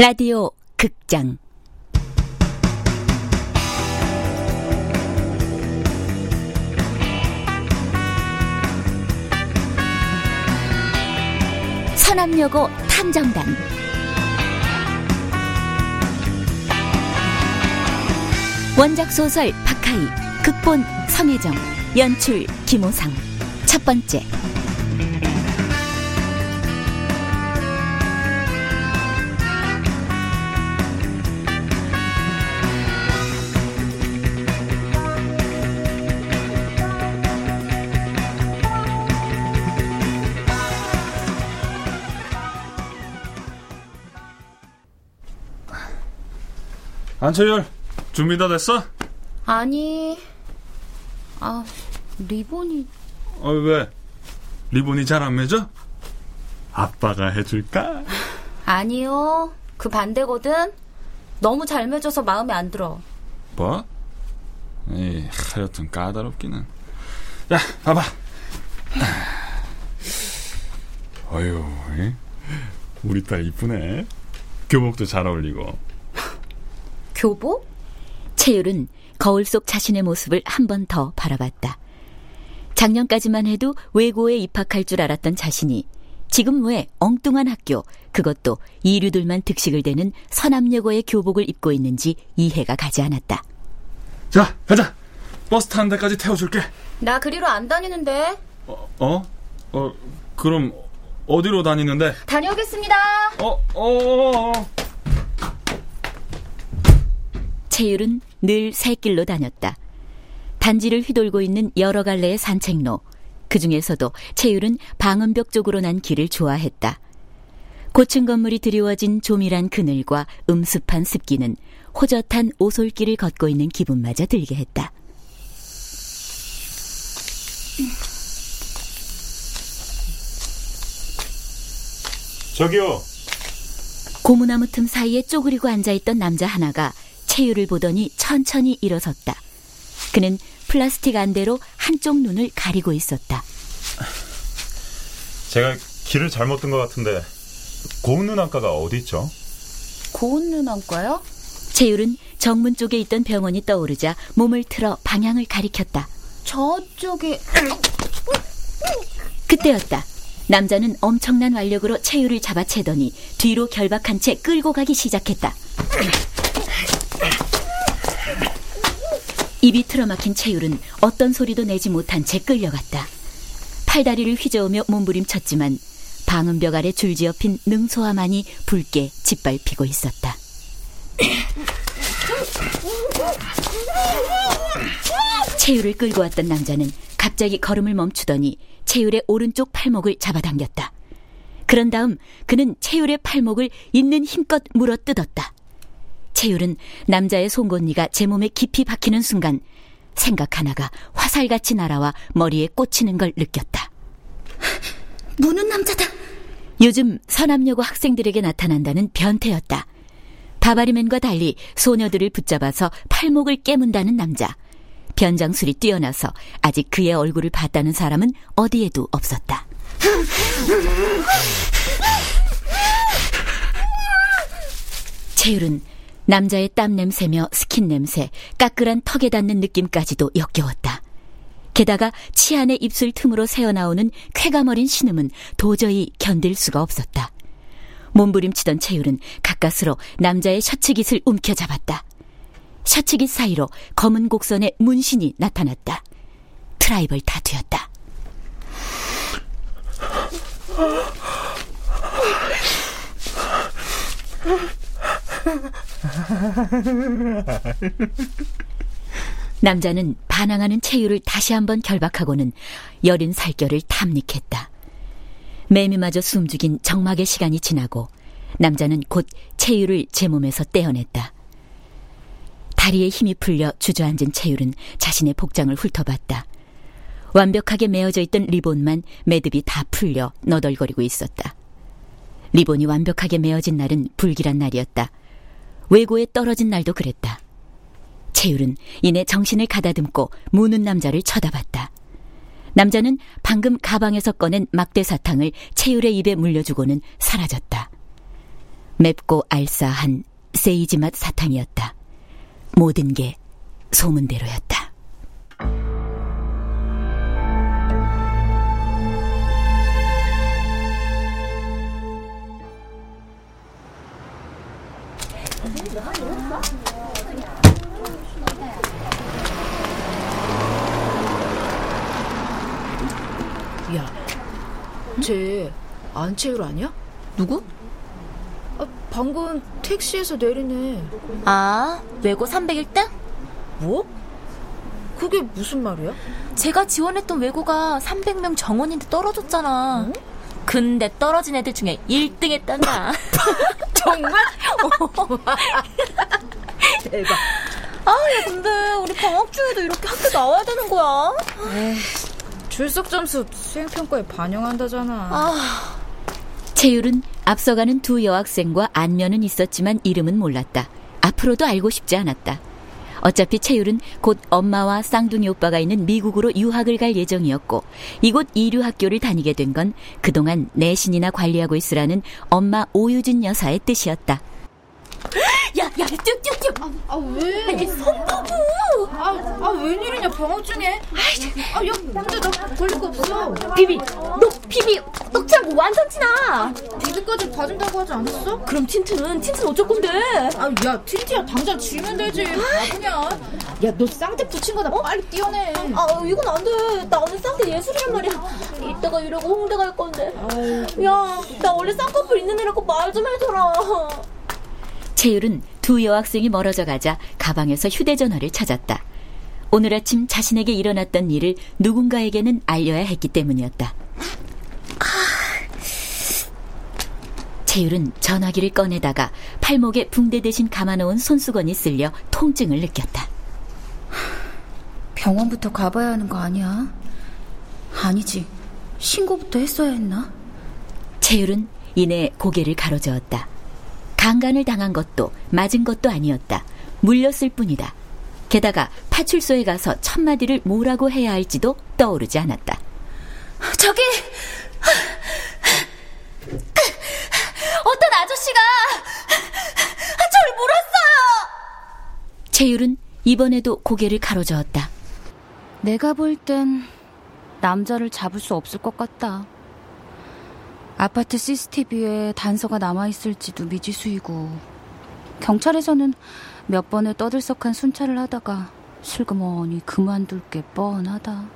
라디오 극장. 서남여고 탐정단. 원작 소설 박하이 극본 성혜정 연출 김호상. 첫 번째 안철열 준비 다 됐어? 아니, 아, 리본이. 어, 왜? 리본이 잘 안 맺어? 아빠가 해줄까? 아니요. 그 반대거든? 너무 잘 맺어서 마음에 안 들어. 뭐? 에이, 하여튼 까다롭기는. 야, 봐봐. 어휴, 이? 우리 딸 이쁘네. 교복도 잘 어울리고. 교복? 채율은 거울 속 자신의 모습을 한 번 더 바라봤다. 작년까지만 해도 외고에 입학할 줄 알았던 자신이 지금 왜 엉뚱한 학교, 그것도 이류들만 득식을 대는 서남여고의 교복을 입고 있는지 이해가 가지 않았다. 자, 가자. 버스 타는 데까지 태워줄게. 나 그리로 안 다니는데. 어? 어? 어, 그럼 어디로 다니는데? 다녀오겠습니다. 어, 어, 어, 어. 채율은 늘 새길로 다녔다. 단지를 휘돌고 있는 여러 갈래의 산책로, 그 중에서도 채율은 방음벽 쪽으로 난 길을 좋아했다. 고층 건물이 드리워진 조밀한 그늘과 음습한 습기는 호젓한 오솔길을 걷고 있는 기분마저 들게 했다. 저기요. 고무나무 틈 사이에 쪼그리고 앉아있던 남자 하나가 채율을 보더니 천천히 일어섰다. 그는 플라스틱 안대로 한쪽 눈을 가리고 있었다. 제가 길을 잘못 든 것 같은데 고운 눈안과가 어디 있죠? 고운 눈안과요? 채율은 정문 쪽에 있던 병원이 떠오르자 몸을 틀어 방향을 가리켰다. 저쪽에. 그때였다. 남자는 엄청난 완력으로 채율을 잡아채더니 뒤로 결박한 채 끌고 가기 시작했다. 입이 틀어막힌 채율은 어떤 소리도 내지 못한 채 끌려갔다. 팔다리를 휘저으며 몸부림쳤지만 방음벽 아래 줄지어 핀 능소화만이 붉게 짓밟히고 있었다. 채율을 끌고 왔던 남자는 갑자기 걸음을 멈추더니 채율의 오른쪽 팔목을 잡아당겼다. 그런 다음 그는 채율의 팔목을 있는 힘껏 물어뜯었다. 채율은 남자의 송곳니가 제 몸에 깊이 박히는 순간 생각 하나가 화살같이 날아와 머리에 꽂히는 걸 느꼈다. 무는 남자다. 요즘 서남여고 학생들에게 나타난다는 변태였다. 바바리맨과 달리 소녀들을 붙잡아서 팔목을 깨문다는 남자. 변장술이 뛰어나서 아직 그의 얼굴을 봤다는 사람은 어디에도 없었다. 채율은 남자의 땀 냄새며 스킨 냄새, 까끌한 턱에 닿는 느낌까지도 역겨웠다. 게다가 치한의 입술 틈으로 새어나오는 쾌감 어린 신음은 도저히 견딜 수가 없었다. 몸부림치던 채율은 가까스로 남자의 셔츠깃을 움켜잡았다. 셔츠깃 사이로 검은 곡선의 문신이 나타났다. 트라이벌 타투였다. 남자는 반항하는 체유를 다시 한번 결박하고는 여린 살결을 탐닉했다. 매미마저 숨죽인 정막의 시간이 지나고 남자는 곧 체유를 제 몸에서 떼어냈다. 다리에 힘이 풀려 주저앉은 체율은 자신의 복장을 훑어봤다. 완벽하게 메어져 있던 리본만 매듭이 다 풀려 너덜거리고 있었다. 리본이 완벽하게 메어진 날은 불길한 날이었다. 외고에 떨어진 날도 그랬다. 채율은 이내 정신을 가다듬고 무는 남자를 쳐다봤다. 남자는 방금 가방에서 꺼낸 막대 사탕을 채율의 입에 물려주고는 사라졌다. 맵고 알싸한 세이지 맛 사탕이었다. 모든 게 소문대로였다. 쟤 안채율 아니야? 누구? 아, 방금 택시에서 내리네. 아, 외고 301등? 뭐? 그게 무슨 말이야? 제가 지원했던 외고가 300명 정원인데 떨어졌잖아. 어? 근데 떨어진 애들 중에 1등 했단다. 정말? 대박. 아, 야, 근데 우리 방학 중에도 이렇게 학교 나와야 되는 거야? 출석 점수 수행 평가에 반영한다잖아. 아, 채율은 앞서가는 두 여학생과 안면은 있었지만 이름은 몰랐다. 앞으로도 알고 싶지 않았다. 어차피 채율은 곧 엄마와 쌍둥이 오빠가 있는 미국으로 유학을 갈 예정이었고 이곳 이류 학교를 다니게 된 건 그동안 내신이나 관리하고 있으라는 엄마 오유진 여사의 뜻이었다. 야, 야, 뚝뚝뚝. 아, 왜? 손바구. 아, 아, 웬일이냐, 병원 중에. 아, 야, 근데 나 걸릴 거 없어. 비비, 너 비비, 떡창고 완전 티나. 비비까지 봐준다고 하지 않았어? 그럼 틴트는 틴트는 어쩔 건데? 아, 야, 틴티야, 당장 지우면 되지. 바보냐. 야, 너 쌍대 붙인 거다 빨리 띄어내. 아, 이건 안 돼. 나 오늘 쌍대 예술이란 말이야. 이따가 이러고 홍대 갈 건데. 야, 나 원래 쌍꺼풀 있는 애라고 말 좀 해줘라. 채율은 두 여학생이 멀어져 가자 가방에서 휴대전화를 찾았다. 오늘 아침 자신에게 일어났던 일을 누군가에게는 알려야 했기 때문이었다. 채율은 전화기를 꺼내다가 팔목에 붕대 대신 감아놓은 손수건이 쓸려 통증을 느꼈다. 병원부터 가봐야 하는 거 아니야? 아니지. 신고부터 했어야 했나? 채율은 이내 고개를 가로저었다. 강간을 당한 것도 맞은 것도 아니었다. 물렸을 뿐이다. 게다가 파출소에 가서 첫마디를 뭐라고 해야 할지도 떠오르지 않았다. 저기 어떤 아저씨가 저를 물었어요. 채율은 이번에도 고개를 가로저었다. 내가 볼 땐 남자를 잡을 수 없을 것 같다. 아파트 CCTV에 단서가 남아있을지도 미지수이고, 경찰에서는 몇 번의 떠들썩한 순찰을 하다가 슬그머니 그만둘 게 뻔하다.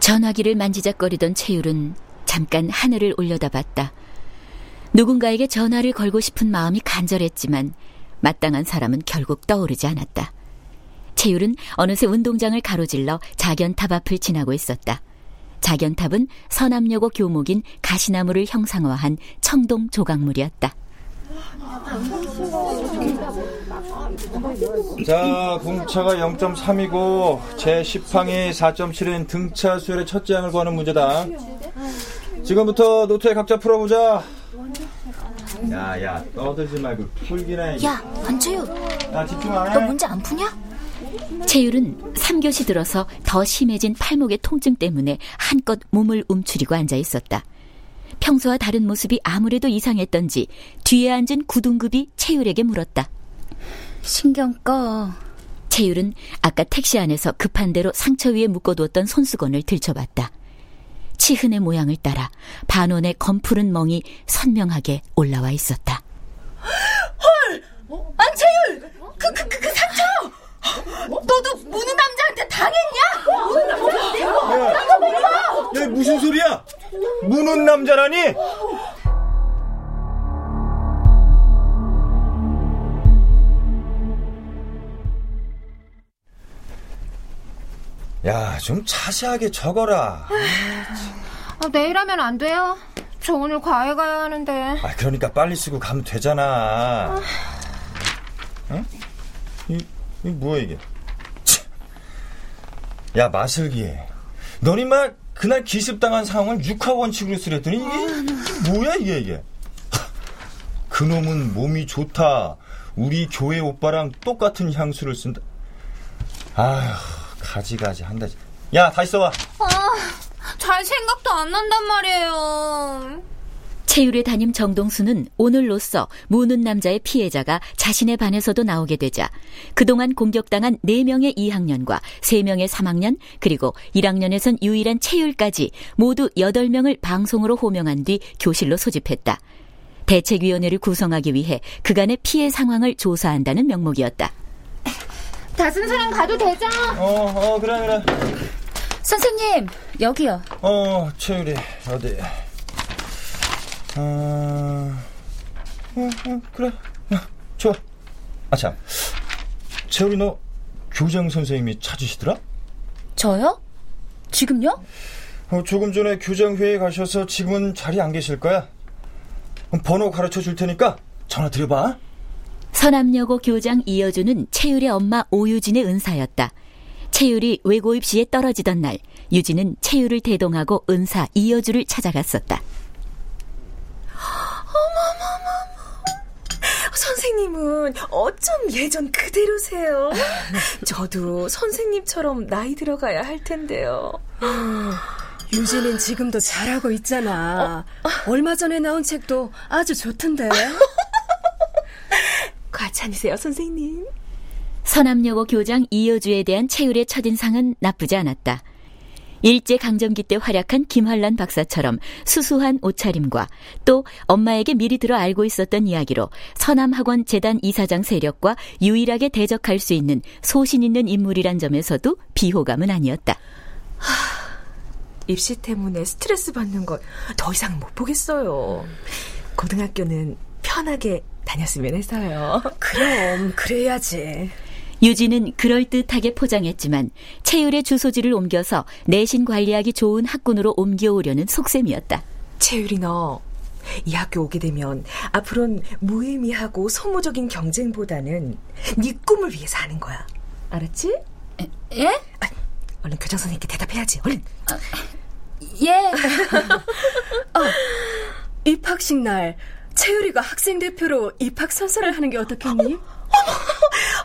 전화기를 만지작거리던 채율은 잠깐 하늘을 올려다봤다. 누군가에게 전화를 걸고 싶은 마음이 간절했지만 마땅한 사람은 결국 떠오르지 않았다. 채율은 어느새 운동장을 가로질러 작연탑 앞을 지나고 있었다. 작연탑은 서남여고 교목인 가시나무를 형상화한 청동 조각물이었다. 자, 공차가 0.3이고 제 10항이 4.7인 등차 수열의 첫째 항을 구하는 문제다. 지금부터 노트에 각자 풀어보자. 야, 야, 떠들지 말고 풀기나 해. 야, 안채유, 야, 집중 안 해? 너 문제 안 푸냐? 채율은 3교시 들어서 더 심해진 팔목의 통증 때문에 한껏 몸을 움츠리고 앉아 있었다. 평소와 다른 모습이 아무래도 이상했던지 뒤에 앉은 구둥급이 채율에게 물었다. 신경 꺼. 채율은 아까 택시 안에서 급한 대로 상처 위에 묶어두었던 손수건을 들춰봤다. 치흔의 모양을 따라 반원의 검푸른 멍이 선명하게 올라와 있었다. 안채율, 그 그 그 그 상처. 너도 무는 남자한테 당했냐? 야, 무슨 소리야? 무는 남자라니? 야, 좀 자세하게 적어라. 아, 내일 하면 안 돼요? 저 오늘 과외 가야 하는데. 아, 그러니까 빨리 쓰고 가면 되잖아. 응? 이, 이 뭐야 이게? 참. 야, 마슬기. 너니 막 그날 기습당한 상황을 육하 원칙으로 쓰랬더니 이게, 이게 뭐야 이게 이게? 그놈은 몸이 좋다. 우리 교회 오빠랑 똑같은 향수를 쓴다. 아휴, 가지가지 한다. 야, 다시 써봐. 잘 생각도 안 난단 말이에요. 채율의 담임 정동수는 오늘로써 무는 남자의 피해자가 자신의 반에서도 나오게 되자 그동안 공격당한 4명의 2학년과 3명의 3학년 그리고 1학년에선 유일한 채율까지 모두 8명을 방송으로 호명한 뒤 교실로 소집했다. 대책위원회를 구성하기 위해 그간의 피해 상황을 조사한다는 명목이었다. 다른 사람 가도 되죠? 어, 어, 그래, 그래. 선생님, 여기요. 어, 채율이, 어디. 어, 어, 어 그래. 어, 좋아. 아, 참. 채율이 너 교장 선생님이 찾으시더라? 저요? 지금요? 어, 조금 전에 교장회에 가셔서 지금은 자리에 안 계실 거야. 번호 가르쳐 줄 테니까 전화 드려봐. 서남여고 교장 이여주는 채율의 엄마 오유진의 은사였다. 채율이 외고 입 시에 떨어지던 날, 유진은 채율을 대동하고 은사 이여주를 찾아갔었다. 선생님은 어쩜 예전 그대로세요? 저도 선생님처럼 나이 들어가야 할 텐데요. 유진은 지금도 잘하고 있잖아. 어? 얼마 전에 나온 책도 아주 좋던데. 과찬이세요, 선생님. 서남여고 교장 이여주에 대한 채율의 첫인상은 나쁘지 않았다. 일제 강점기 때 활약한 김환란 박사처럼 수수한 옷차림과 또 엄마에게 미리 들어 알고 있었던 이야기로 서남학원 재단 이사장 세력과 유일하게 대적할 수 있는 소신 있는 인물이란 점에서도 비호감은 아니었다. 하, 입시 때문에 스트레스 받는 걸더 이상 못 보겠어요. 고등학교는 편하게 다녔으면 해서요. 그럼 그래야지. 유진은 그럴듯하게 포장했지만 채율의 주소지를 옮겨서 내신 관리하기 좋은 학군으로 옮겨오려는 속셈이었다. 채율이 너 이 학교 오게 되면 앞으론 무의미하고 소모적인 경쟁보다는 네 꿈을 위해서 하는 거야. 알았지? 에? 예? 아, 얼른 교장 선생님께 대답해야지. 얼른. 아, 예. 어, 입학식 날 채율이가 학생 대표로 입학 선서를 하는 게 어떻겠니? 어머,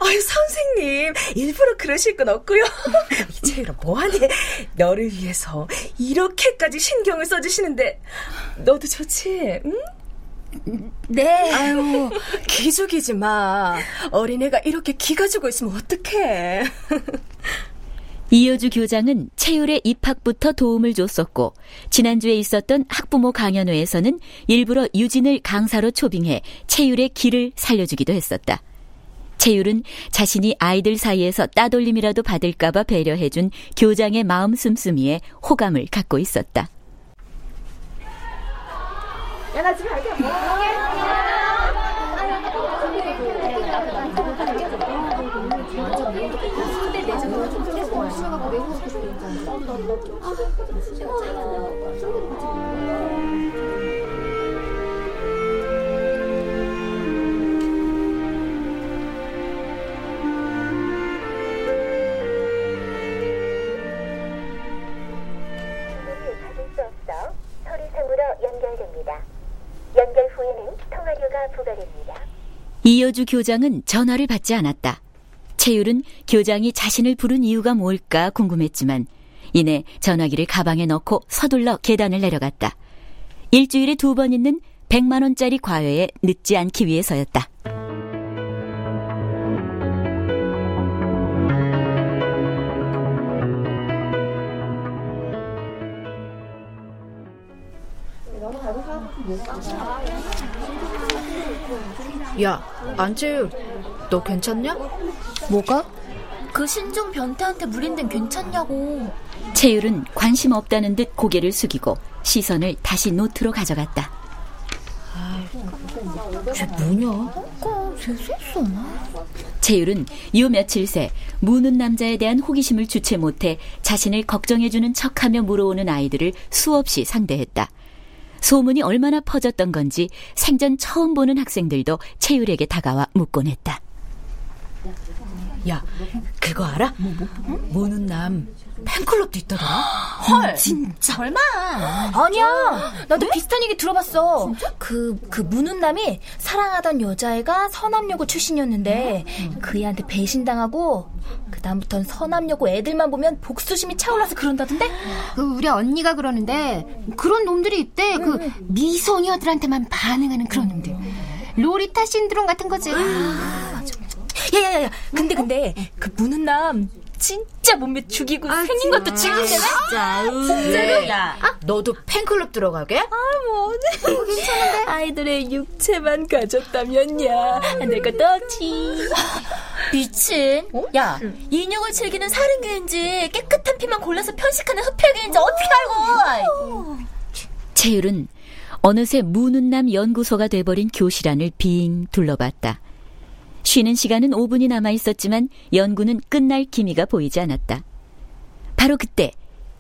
아유 선생님 일부러 그러실 건 없고요. 이채율아 뭐하니? 너를 위해서 이렇게까지 신경을 써주시는데 너도 좋지? 응? 네. 아유 기죽이지 마. 어린애가 이렇게 기가 죽고 있으면 어떡해. 이효주 교장은 채율의 입학부터 도움을 줬었고 지난주에 있었던 학부모 강연회에서는 일부러 유진을 강사로 초빙해 채율의 길을 살려주기도 했었다. 채율은 자신이 아이들 사이에서 따돌림이라도 받을까봐 배려해준 교장의 마음 씀씀이에 호감을 갖고 있었다. 야, 나 집에 갈게. 뭐. 이여주 교장은 전화를 받지 않았다. 채율은 교장이 자신을 부른 이유가 뭘까 궁금했지만 이내 전화기를 가방에 넣고 서둘러 계단을 내려갔다. 일주일에 두 번 있는 100만 원짜리 과외에 늦지 않기 위해서였다. 야, 안채율, 너 괜찮냐? 뭐가? 그 신종 변태한테 물린 데 괜찮냐고. 채율은 관심 없다는 듯 고개를 숙이고 시선을 다시 노트로 가져갔다. 쟤 뭐냐? 쟤쎄어 채율은 요 며칠 새 무는 남자에 대한 호기심을 주체 못해 자신을 걱정해주는 척하며 물어오는 아이들을 수없이 상대했다. 소문이 얼마나 퍼졌던 건지 생전 처음 보는 학생들도 채율에게 다가와 묻곤 했다. 야, 그거 알아? 뭐, 뭐? 모는 남 팬클럽도 있다더라. 헐, 진짜. 얼마? 아니야. 나도 비슷한 얘기 들어봤어. 그, 그 문은남이 사랑하던 여자애가 서남여고 출신이었는데 그 애한테 배신당하고 그 다음부턴 서남여고 애들만 보면 복수심이 차올라서 그런다던데? 그 우리 언니가 그러는데 그런 놈들이 있대. 그 미소녀들한테만 반응하는 그런 놈들. 로리타 신드롬 같은 거지. 아, 야야야야. 근데 근데 그 문은남 진짜 몸매 죽이고 아, 생긴 것도 죽이네. 진짜. 진짜로? 야, 아? 너도 팬클럽 들어가게? 아, 뭐. 괜찮은데. 아이들의 육체만 가졌다면야. 것도 없지. 미친. 어? 야, 인형을 즐기는 사릉교인지 깨끗한 피만 골라서 편식하는 흡혈교인지 어떻게 알고. 채율은 어느새 무는남 연구소가 돼버린 교실 안을 빙 둘러봤다. 쉬는 시간은 5분이 남아 있었지만 연구는 끝날 기미가 보이지 않았다. 바로 그때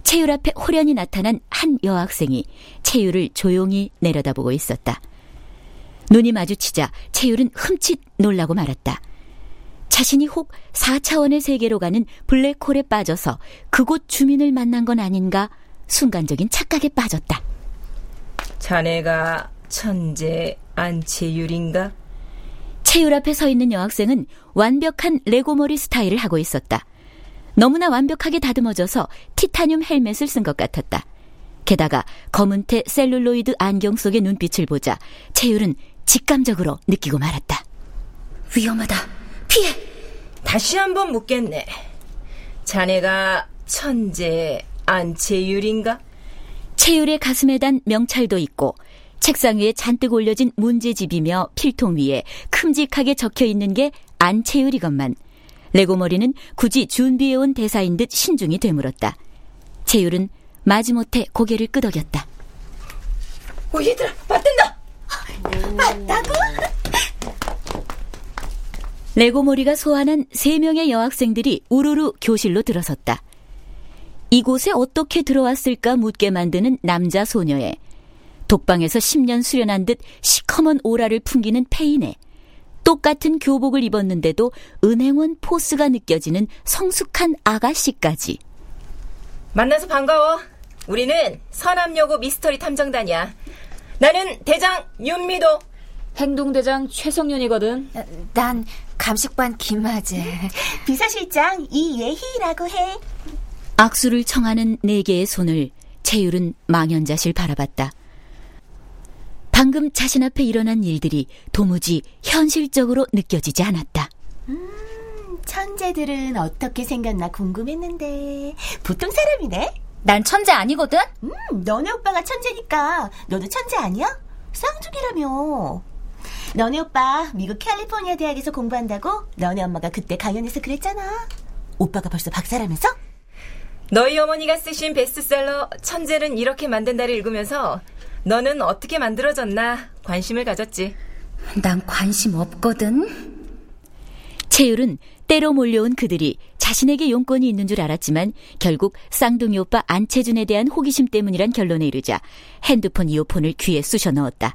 채율 앞에 호련히 나타난 한 여학생이 채율을 조용히 내려다보고 있었다. 눈이 마주치자 채율은 흠칫 놀라고 말았다. 자신이 혹 4차원의 세계로 가는 블랙홀에 빠져서 그곳 주민을 만난 건 아닌가 순간적인 착각에 빠졌다. 자네가 천재 안채율인가? 채율 앞에 서 있는 여학생은 완벽한 레고머리 스타일을 하고 있었다. 너무나 완벽하게 다듬어져서 티타늄 헬멧을 쓴 것 같았다. 게다가 검은테 셀룰로이드 안경 속의 눈빛을 보자 채율은 직감적으로 느끼고 말았다. 위험하다. 피해! 다시 한번 묻겠네. 자네가 천재 안채율인가? 채율의 가슴에 단 명찰도 있고 책상 위에 잔뜩 올려진 문제집이며 필통 위에 큼직하게 적혀 있는 게 안채율이건만 레고머리는 굳이 준비해온 대사인 듯 신중히 되물었다. 채율은 마지못해 고개를 끄덕였다. 오, 얘들아, 맞댄다! 맞다고? 레고머리가 소환한 세 명의 여학생들이 우르르 교실로 들어섰다. 이곳에 어떻게 들어왔을까 묻게 만드는 남자 소녀의 독방에서 10년 수련한 듯 시커먼 오라를 풍기는 페인에 똑같은 교복을 입었는데도 은행원 포스가 느껴지는 성숙한 아가씨까지. 만나서 반가워. 우리는 서남여고 미스터리 탐정단이야. 나는 대장 윤미도. 행동대장 최성윤이거든. 난 감식반 김하재. 비서실장 이예희라고 해. 악수를 청하는 네 개의 손을 채율은 망연자실 바라봤다. 방금 자신 앞에 일어난 일들이 도무지 현실적으로 느껴지지 않았다. 음, 천재들은 어떻게 생겼나 궁금했는데 보통 사람이네. 난 천재 아니거든. 음, 너네 오빠가 천재니까 너도 천재 아니야? 쌍둥이라며. 너네 오빠 미국 캘리포니아 대학에서 공부한다고 너네 엄마가 그때 강연에서 그랬잖아. 오빠가 벌써 박사라면서? 너희 어머니가 쓰신 베스트셀러 천재는 이렇게 만든다를 읽으면서 너는 어떻게 만들어졌나 관심을 가졌지. 난 관심 없거든. 채율은 때로 몰려온 그들이 자신에게 용건이 있는 줄 알았지만 결국 쌍둥이 오빠 안채준에 대한 호기심 때문이란 결론에 이르자 핸드폰 이어폰을 귀에 쑤셔 넣었다.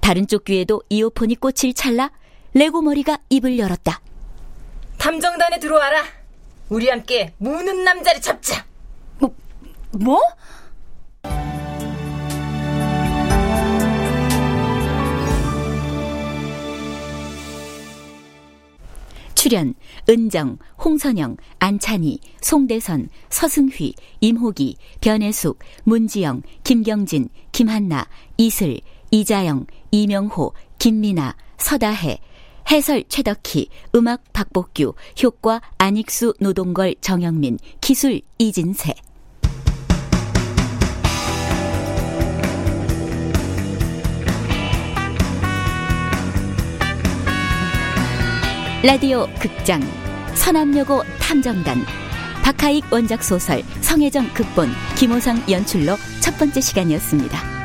다른 쪽 귀에도 이어폰이 꽂힐 찰나 레고 머리가 입을 열었다. 탐정단에 들어와라. 우리 함께 무는 남자를 잡자. 뭐? 뭐? 출연 은정, 홍선영, 안찬희, 송대선, 서승휘, 임호기, 변혜숙, 문지영, 김경진, 김한나, 이슬, 이자영, 이명호, 김미나, 서다혜, 해설 최덕희, 음악 박복규, 효과 안익수, 노동걸, 정영민, 기술 이진세. 라디오 극장 서남여고 탐정단 박하익 원작 소설 성혜정 극본 김호성 연출로 첫 번째 시간이었습니다.